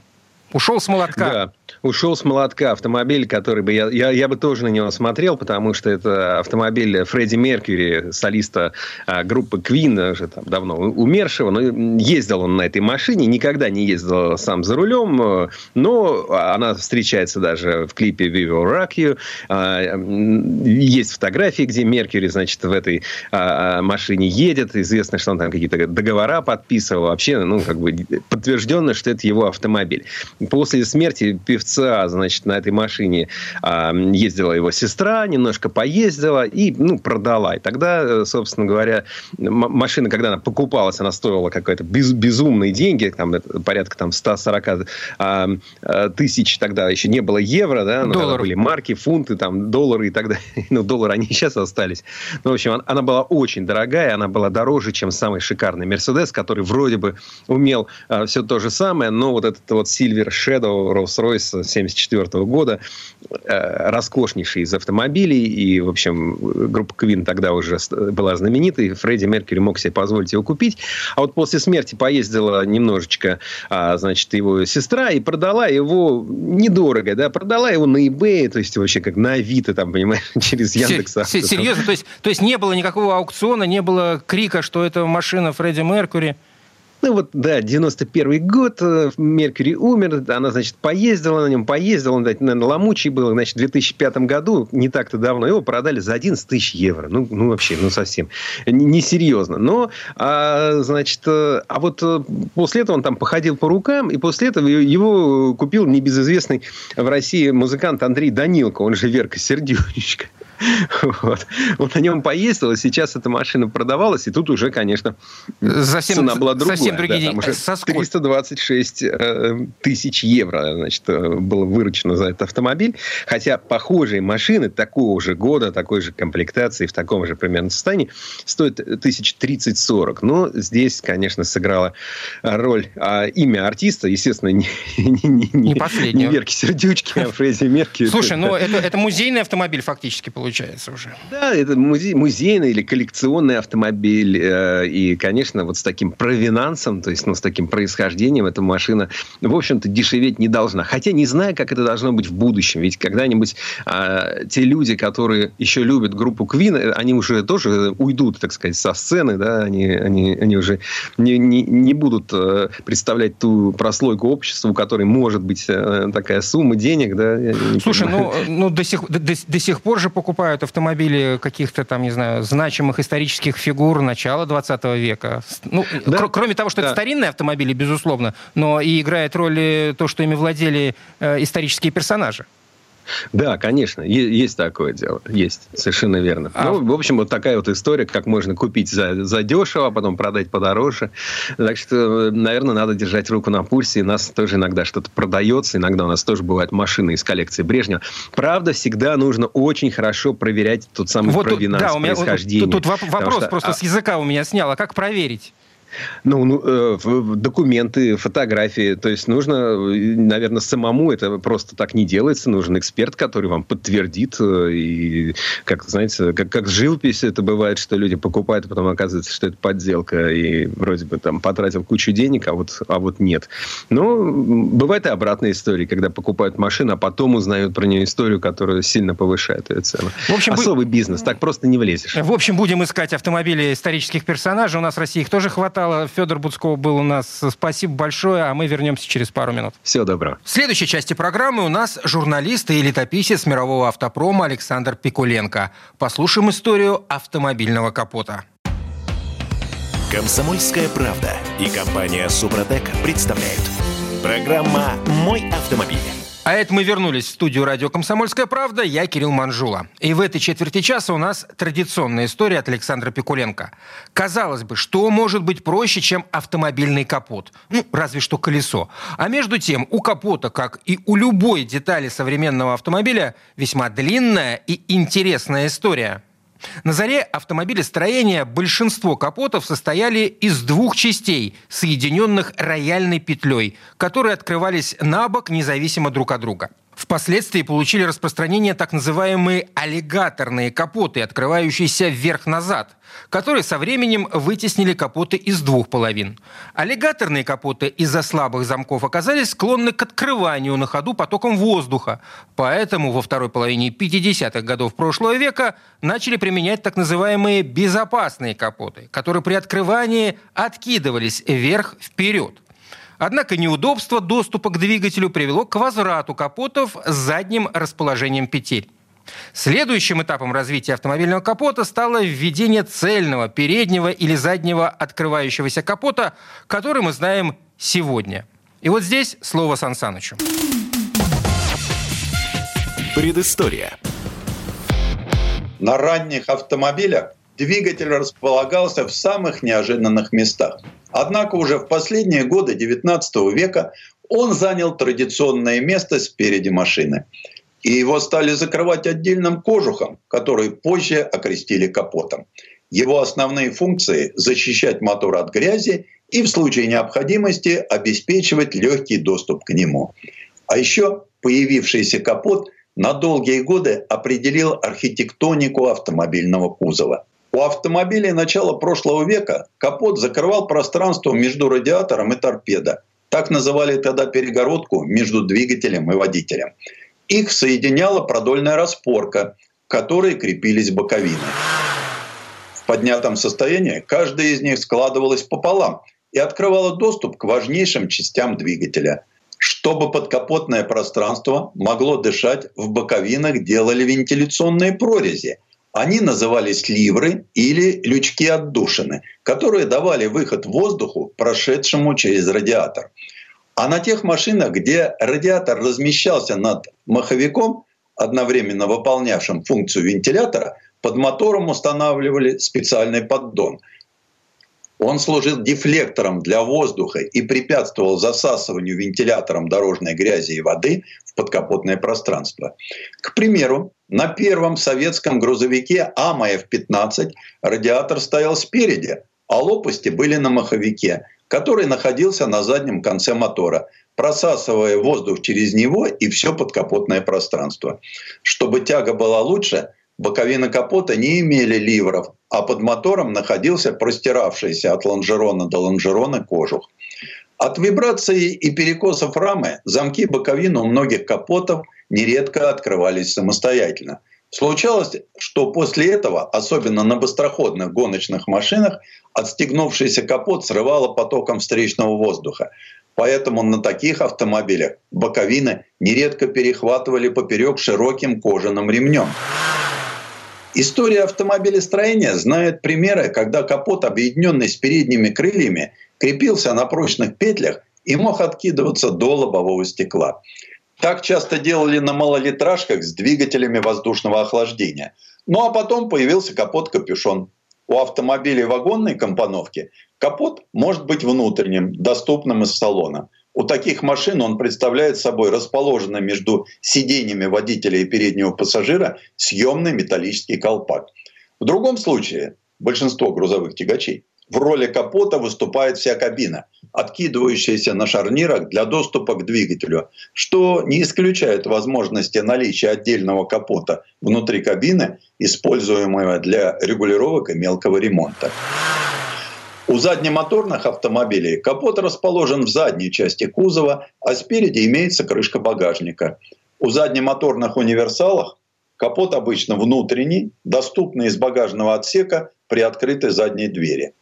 [SPEAKER 2] Ушел с молотка.
[SPEAKER 5] Да, ушел с молотка автомобиль, который бы я, я, я бы тоже на него смотрел, потому что это автомобиль Фредди Меркьюри, солиста а, группы Queen, уже там давно умершего. Но ездил он на этой машине, никогда не ездил сам за рулем, но она встречается даже в клипе Will Rock You. А, есть фотографии, где Меркьюри, значит, в этой а, машине едет. Известно, что он там какие-то договора подписывал. Вообще, ну, как бы подтверждено, что это его автомобиль. После смерти певца, значит, на этой машине а, ездила его сестра, немножко поездила и, ну, продала. И тогда, э, собственно говоря, машина, когда она покупалась, она стоила какие-то без, безумные деньги, там, порядка там 140 а, а, тысяч тогда еще не было евро, да, но были марки, фунты, там, доллары и так далее. Ну, доллары они сейчас остались. Ну, в общем, она была очень дорогая, она была дороже, чем самый шикарный Мерседес, который вроде бы умел все то же самое, но вот этот вот Silver Shadow Rolls-Royce 74 года, э, роскошнейший из автомобилей, и, в общем, группа Queen тогда уже была знаменитой, Фредди Меркьюри мог себе позволить его купить, а вот после смерти поездила немножечко, а, значит, его сестра и продала его недорого, да, продала его на eBay, то есть вообще как на Авито, там, понимаешь, через Яндекс.
[SPEAKER 2] Серьезно? То есть, то есть не было никакого аукциона, не было крика, что это машина Фредди Меркьюри?
[SPEAKER 5] Ну вот, да, 91 год, э, Меркьюри умер, она, значит, поездила на нем, поездила, он, наверное, ломучий был, значит, в 2005 году, не так-то давно, его продали за 11 тысяч евро. Ну, ну вообще, ну совсем. Несерьезно. Но, а, значит, э, а вот э, после этого он там походил по рукам, и после этого его купил небезызвестный в России музыкант Андрей Данилко, он же Верка Сердючка. Вот. Он на нем поездил, и сейчас эта машина продавалась, и тут уже, конечно, совсем, цена была другая. Совсем другие да, там уже Со 326 э, тысяч евро значит, э, было выручено за этот автомобиль. Хотя похожие машины такого же года, такой же комплектации, в таком же примерно состоянии, стоят 1030-40. Но здесь, конечно, сыграла роль а, имя артиста, естественно, не, не, не, не, не Верки Сердючки, а Фредди Мерки.
[SPEAKER 2] Слушай, ну это, это музейный автомобиль фактически получается получается уже.
[SPEAKER 5] Да, это музей, музейный или коллекционный автомобиль. Э, и, конечно, вот с таким провинансом, то есть ну, с таким происхождением эта машина, в общем-то, дешеветь не должна. Хотя не знаю, как это должно быть в будущем. Ведь когда-нибудь а, те люди, которые еще любят группу Queen, э, они уже тоже уйдут, так сказать, со сцены, да, они, они, они уже не, не, не будут э, представлять ту прослойку общества, у которой может быть такая сумма денег, да.
[SPEAKER 2] Слушай, ну, ну до, сих, до, до сих пор же покупают покупают автомобили каких-то там, не знаю, значимых исторических фигур начала 20 века. Ну, да? кр- кроме того, что да. это старинные автомобили, безусловно, но и играет роль то, что ими владели э, исторические персонажи.
[SPEAKER 5] Да, конечно, есть такое дело, есть, совершенно верно. А... Ну, в общем, вот такая вот история, как можно купить за, за дешево, а потом продать подороже. Так что, наверное, надо держать руку на пульсе. И нас тоже иногда что-то продается, иногда у нас тоже бывают машины из коллекции Брежнева. Правда, всегда нужно очень хорошо проверять тот самый вот провинанс да, у меня, происхождения.
[SPEAKER 2] Тут, тут вопрос что, просто а... с языка у меня снял. А как проверить?
[SPEAKER 5] Ну, ну э, документы, фотографии. То есть нужно, наверное, самому это просто так не делается. Нужен эксперт, который вам подтвердит. Э, и, как, знаете, как, как живопись это бывает, что люди покупают, а потом оказывается, что это подделка. И вроде бы там потратил кучу денег, а вот, а вот нет. Но бывает и обратная история, когда покупают машину, а потом узнают про нее историю, которая сильно повышает ее цену. В общем, Особый бизнес. Так просто не влезешь.
[SPEAKER 2] В общем, будем искать автомобили исторических персонажей. У нас в России их тоже хватает хватало. Федор Буцков был у нас. Спасибо большое, а мы вернемся через пару минут.
[SPEAKER 5] Всего доброго.
[SPEAKER 2] В следующей части программы у нас журналист и летописец мирового автопрома Александр Пикуленко. Послушаем историю автомобильного капота.
[SPEAKER 1] Комсомольская правда и компания Супротек представляют. Программа «Мой автомобиль».
[SPEAKER 2] А это мы вернулись в студию радио «Комсомольская правда». Я Кирилл Манжула. И в этой четверти часа у нас традиционная история от Александра Пикуленко. Казалось бы, что может быть проще, чем автомобильный капот? Ну, разве что колесо. А между тем, у капота, как и у любой детали современного автомобиля, весьма длинная и интересная история – на заре автомобилестроения большинство капотов состояли из двух частей, соединенных рояльной петлей, которые открывались на бок независимо друг от друга. Впоследствии получили распространение так называемые аллигаторные капоты, открывающиеся вверх-назад, которые со временем вытеснили капоты из двух половин. Аллигаторные капоты из-за слабых замков оказались склонны к открыванию на ходу потоком воздуха, поэтому во второй половине 50-х годов прошлого века начали применять так называемые безопасные капоты, которые при открывании откидывались вверх-вперед. Однако неудобство доступа к двигателю привело к возврату капотов с задним расположением петель. Следующим этапом развития автомобильного капота стало введение цельного переднего или заднего открывающегося капота, который мы знаем сегодня. И вот здесь слово Сан Санычу.
[SPEAKER 1] Предыстория.
[SPEAKER 6] На ранних автомобилях двигатель располагался в самых неожиданных местах – Однако уже в последние годы XIX века он занял традиционное место спереди машины. И его стали закрывать отдельным кожухом, который позже окрестили капотом. Его основные функции – защищать мотор от грязи и в случае необходимости обеспечивать легкий доступ к нему. А еще появившийся капот на долгие годы определил архитектонику автомобильного кузова. У автомобилей начала прошлого века капот закрывал пространство между радиатором и торпедо. Так называли тогда перегородку между двигателем и водителем. Их соединяла продольная распорка, к которой крепились боковины. В поднятом состоянии каждая из них складывалась пополам и открывала доступ к важнейшим частям двигателя. Чтобы подкапотное пространство могло дышать, в боковинах делали вентиляционные прорези – они назывались ливры или лючки-отдушины, которые давали выход воздуху, прошедшему через радиатор. А на тех машинах, где радиатор размещался над маховиком, одновременно выполнявшим функцию вентилятора, под мотором устанавливали специальный поддон – он служил дефлектором для воздуха и препятствовал засасыванию вентилятором дорожной грязи и воды в подкапотное пространство. К примеру, на первом советском грузовике АМАФ-15 радиатор стоял спереди, а лопасти были на маховике, который находился на заднем конце мотора, просасывая воздух через него и все подкапотное пространство. Чтобы тяга была лучше – Боковины капота не имели ливров, а под мотором находился простиравшийся от лонжерона до лонжерона кожух. От вибрации и перекосов рамы замки боковин у многих капотов нередко открывались самостоятельно. Случалось, что после этого, особенно на быстроходных гоночных машинах, отстегнувшийся капот срывало потоком встречного воздуха. Поэтому на таких автомобилях боковины нередко перехватывали поперек широким кожаным ремнем. История автомобилестроения знает примеры, когда капот, объединенный с передними крыльями, крепился на прочных петлях и мог откидываться до лобового стекла. Так часто делали на малолитражках с двигателями воздушного охлаждения. Ну а потом появился капот-капюшон. У автомобилей вагонной компоновки капот может быть внутренним, доступным из салона – у таких машин он представляет собой расположенный между сиденьями водителя и переднего пассажира съемный металлический колпак. В другом случае большинство грузовых тягачей в роли капота выступает вся кабина, откидывающаяся на шарнирах для доступа к двигателю, что не исключает возможности наличия отдельного капота внутри кабины, используемого для регулировок и мелкого ремонта. У заднемоторных автомобилей капот расположен в задней части кузова, а спереди имеется крышка багажника. У заднемоторных универсалах капот обычно внутренний, доступный из багажного отсека при открытой задней двери.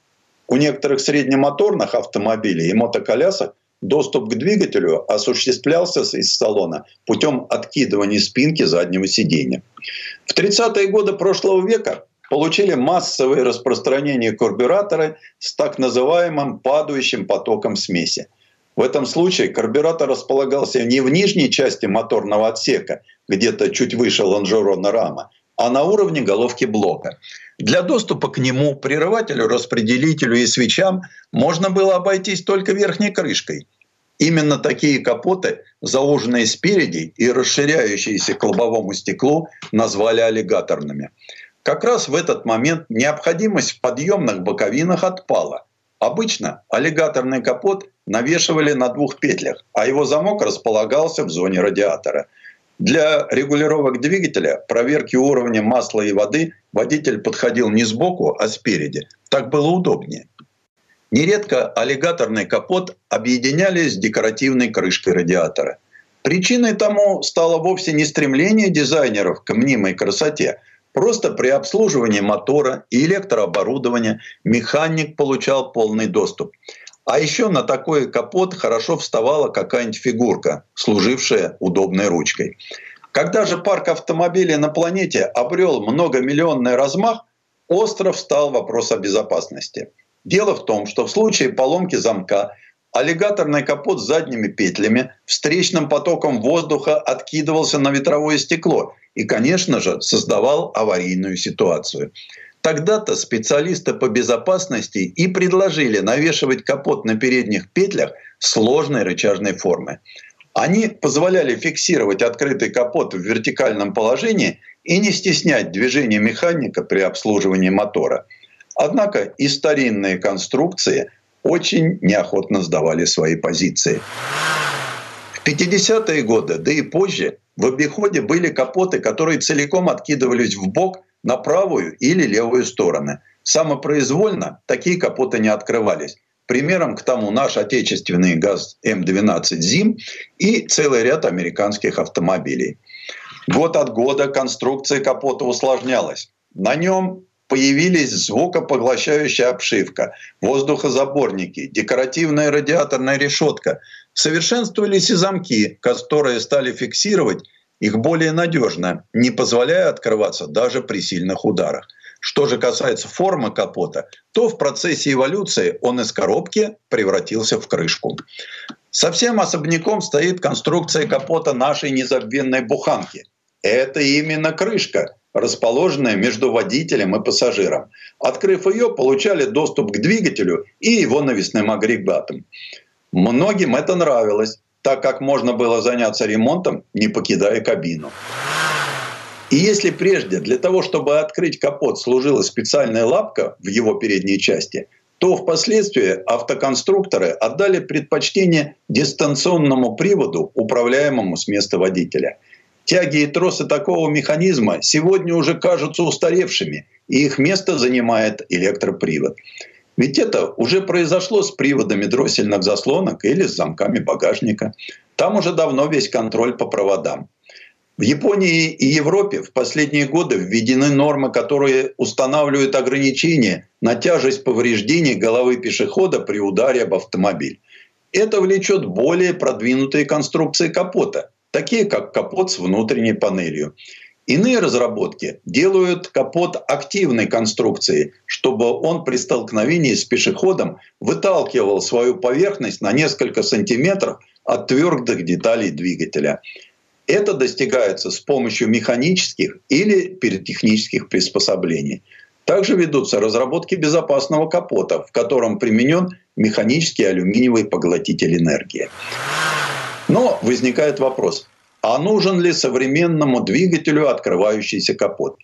[SPEAKER 6] У некоторых среднемоторных автомобилей и мотоколясок доступ к двигателю осуществлялся из салона путем откидывания спинки заднего сиденья. В 30-е годы прошлого века получили массовое распространение карбюраторы с так называемым падающим потоком смеси. В этом случае карбюратор располагался не в нижней части моторного отсека, где-то чуть выше лонжерона рама, а на уровне головки блока. Для доступа к нему, прерывателю, распределителю и свечам можно было обойтись только верхней крышкой. Именно такие капоты, заложенные спереди и расширяющиеся к лобовому стеклу, назвали аллигаторными. Как раз в этот момент необходимость в подъемных боковинах отпала. Обычно аллигаторный капот навешивали на двух петлях, а его замок располагался в зоне радиатора. Для регулировок двигателя, проверки уровня масла и воды водитель подходил не сбоку, а спереди. Так было удобнее. Нередко аллигаторный капот объединяли с декоративной крышкой радиатора. Причиной тому стало вовсе не стремление дизайнеров к мнимой красоте. Просто при обслуживании мотора и электрооборудования механик получал полный доступ. А еще на такой капот хорошо вставала какая-нибудь фигурка, служившая удобной ручкой. Когда же парк автомобилей на планете обрел многомиллионный размах, остро встал вопрос о безопасности. Дело в том, что в случае поломки замка аллигаторный капот с задними петлями встречным потоком воздуха откидывался на ветровое стекло и, конечно же, создавал аварийную ситуацию. Тогда-то специалисты по безопасности и предложили навешивать капот на передних петлях сложной рычажной формы. Они позволяли фиксировать открытый капот в вертикальном положении и не стеснять движение механика при обслуживании мотора. Однако и старинные конструкции очень неохотно сдавали свои позиции. В 50-е годы, да и позже, в обиходе были капоты, которые целиком откидывались в бок – на правую или левую стороны. Самопроизвольно такие капоты не открывались. Примером к тому наш отечественный ГАЗ М12 ЗИМ и целый ряд американских автомобилей. Год от года конструкция капота усложнялась. На нем появились звукопоглощающая обшивка, воздухозаборники, декоративная радиаторная решетка. Совершенствовались и замки, которые стали фиксировать их более надежно, не позволяя открываться даже при сильных ударах. Что же касается формы капота, то в процессе эволюции он из коробки превратился в крышку. Совсем особняком стоит конструкция капота нашей незабвенной буханки. Это именно крышка, расположенная между водителем и пассажиром. Открыв ее, получали доступ к двигателю и его навесным агрегатам. Многим это нравилось, так как можно было заняться ремонтом, не покидая кабину. И если прежде для того, чтобы открыть капот, служила специальная лапка в его передней части, то впоследствии автоконструкторы отдали предпочтение дистанционному приводу, управляемому с места водителя. Тяги и тросы такого механизма сегодня уже кажутся устаревшими, и их место занимает электропривод. Ведь это уже произошло с приводами дроссельных заслонок или с замками багажника. Там уже давно весь контроль по проводам. В Японии и Европе в последние годы введены нормы, которые устанавливают ограничения на тяжесть повреждений головы пешехода при ударе об автомобиль. Это влечет более продвинутые конструкции капота, такие как капот с внутренней панелью. Иные разработки делают капот активной конструкции, чтобы он при столкновении с пешеходом выталкивал свою поверхность на несколько сантиметров от твердых деталей двигателя. Это достигается с помощью механических или пиротехнических приспособлений. Также ведутся разработки безопасного капота, в котором применен механический алюминиевый поглотитель энергии. Но возникает вопрос, а нужен ли современному двигателю открывающийся капот.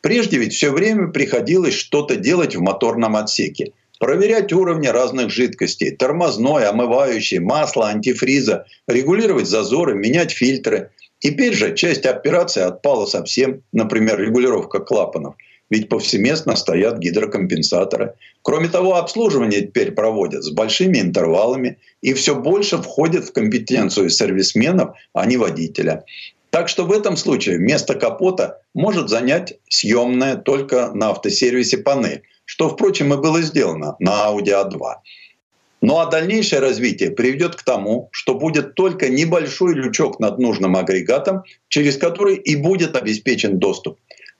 [SPEAKER 6] Прежде ведь все время приходилось что-то делать в моторном отсеке. Проверять уровни разных жидкостей, тормозной, омывающий, масло, антифриза, регулировать зазоры, менять фильтры. Теперь же часть операции отпала совсем, например, регулировка клапанов – ведь повсеместно стоят гидрокомпенсаторы. Кроме того, обслуживание теперь проводят с большими интервалами и все больше входит в компетенцию сервисменов, а не водителя. Так что в этом случае вместо капота может занять съемная только на автосервисе панель, что, впрочем, и было сделано на Audi A2. Ну а дальнейшее развитие приведет к тому, что будет только небольшой лючок над нужным агрегатом, через который и будет обеспечен доступ.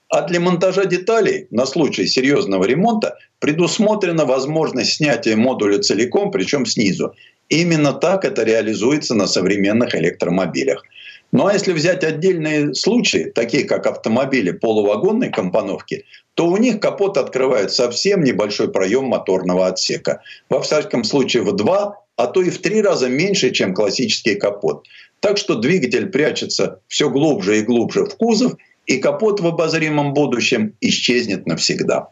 [SPEAKER 6] А для монтажа деталей на случай серьезного ремонта предусмотрена возможность снятия модуля целиком, причем снизу. Именно так это реализуется на современных электромобилях. Ну а если взять отдельные случаи, такие как автомобили полувагонной компоновки, то у них капот открывает совсем небольшой проем моторного отсека. Во всяком случае в два, а то и в три раза меньше, чем классический капот. Так что двигатель прячется все глубже и глубже в кузов, и капот в обозримом будущем исчезнет навсегда.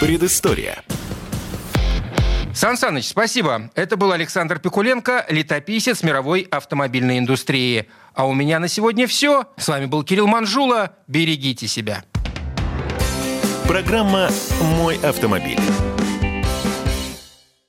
[SPEAKER 1] Предыстория.
[SPEAKER 2] Сан Саныч, спасибо. Это был Александр Пикуленко, летописец мировой автомобильной индустрии. А у меня на сегодня все. С вами был Кирилл Манжула. Берегите себя.
[SPEAKER 1] Программа «Мой автомобиль».